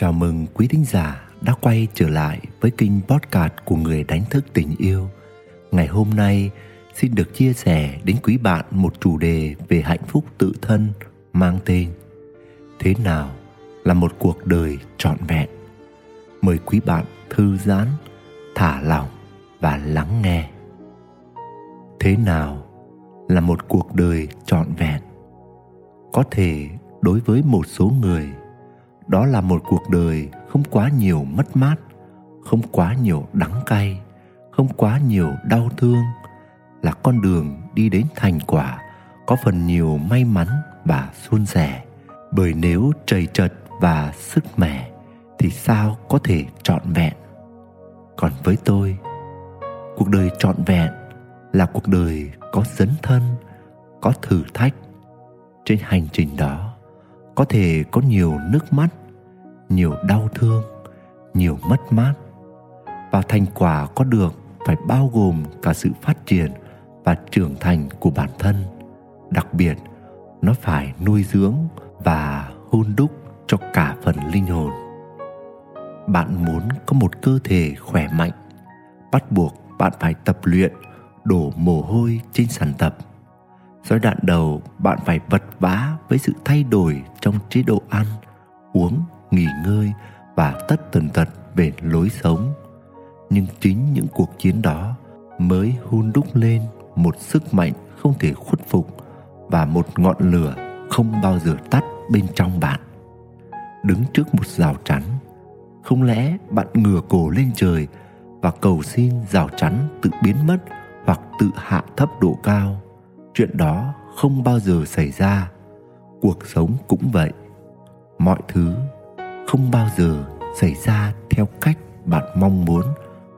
Chào mừng quý thính giả đã quay trở lại với kênh podcast của người đánh thức tình yêu. Ngày hôm nay xin được chia sẻ đến quý bạn một chủ đề về hạnh phúc tự thân mang tên Thế nào là một cuộc đời trọn vẹn? Mời quý bạn thư giãn, thả lỏng và lắng nghe. Thế nào là một cuộc đời trọn vẹn? Có thể đối với một số người đó là một cuộc đời không quá nhiều mất mát, không quá nhiều đắng cay, không quá nhiều đau thương, là con đường đi đến thành quả, có phần nhiều may mắn và suôn sẻ. Bởi nếu trầy trật và sức mẻ, thì sao có thể trọn vẹn? Còn với tôi, cuộc đời trọn vẹn là cuộc đời có dấn thân, có thử thách. Trên hành trình đó, có thể có nhiều nước mắt nhiều đau thương, nhiều mất mát. Và thành quả có được phải bao gồm cả sự phát triển và trưởng thành của bản thân. Đặc biệt, nó phải nuôi dưỡng và hôn đúc cho cả phần linh hồn. Bạn muốn có một cơ thể khỏe mạnh, bắt buộc bạn phải tập luyện, đổ mồ hôi trên sàn tập. Giai đoạn đầu, bạn phải vật vã với sự thay đổi trong chế độ ăn, uống nghỉ ngơi và tất tần tật về lối sống. Nhưng chính những cuộc chiến đó mới hun đúc lên một sức mạnh không thể khuất phục và một ngọn lửa không bao giờ tắt bên trong bạn. Đứng trước một rào chắn, không lẽ bạn ngửa cổ lên trời và cầu xin rào chắn tự biến mất hoặc tự hạ thấp độ cao? Chuyện đó không bao giờ xảy ra. Cuộc sống cũng vậy. Mọi thứ không bao giờ xảy ra theo cách bạn mong muốn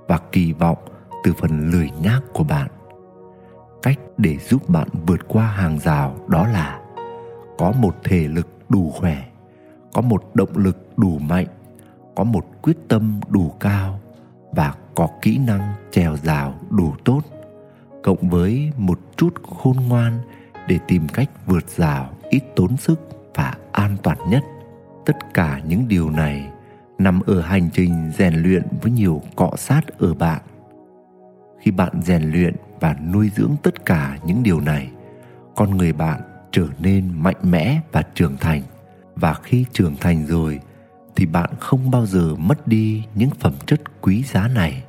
và kỳ vọng từ phần lười nhác của bạn. Cách để giúp bạn vượt qua hàng rào đó là có một thể lực đủ khỏe, có một động lực đủ mạnh, có một quyết tâm đủ cao và có kỹ năng trèo rào đủ tốt, cộng với một chút khôn ngoan để tìm cách vượt rào ít tốn sức và an toàn nhất tất cả những điều này nằm ở hành trình rèn luyện với nhiều cọ sát ở bạn. Khi bạn rèn luyện và nuôi dưỡng tất cả những điều này, con người bạn trở nên mạnh mẽ và trưởng thành. Và khi trưởng thành rồi, thì bạn không bao giờ mất đi những phẩm chất quý giá này.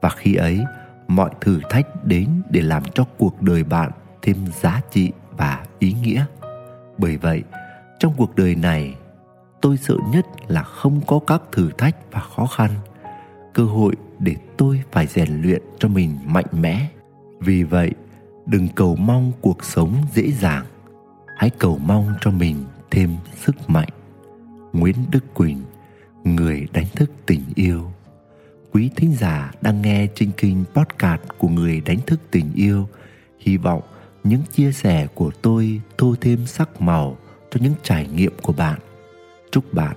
Và khi ấy, mọi thử thách đến để làm cho cuộc đời bạn thêm giá trị và ý nghĩa. Bởi vậy, trong cuộc đời này tôi sợ nhất là không có các thử thách và khó khăn. Cơ hội để tôi phải rèn luyện cho mình mạnh mẽ. Vì vậy, đừng cầu mong cuộc sống dễ dàng. Hãy cầu mong cho mình thêm sức mạnh. Nguyễn đức quỳnh, người đánh thức tình yêu. Quý thính giả đang nghe trên kinh podcast của người đánh thức tình yêu, hy vọng những chia sẻ của tôi tô thêm sắc màu cho những trải nghiệm của bạn chúc bạn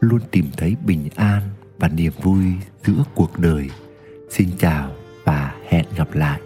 luôn tìm thấy bình an và niềm vui giữa cuộc đời. Xin chào và hẹn gặp lại.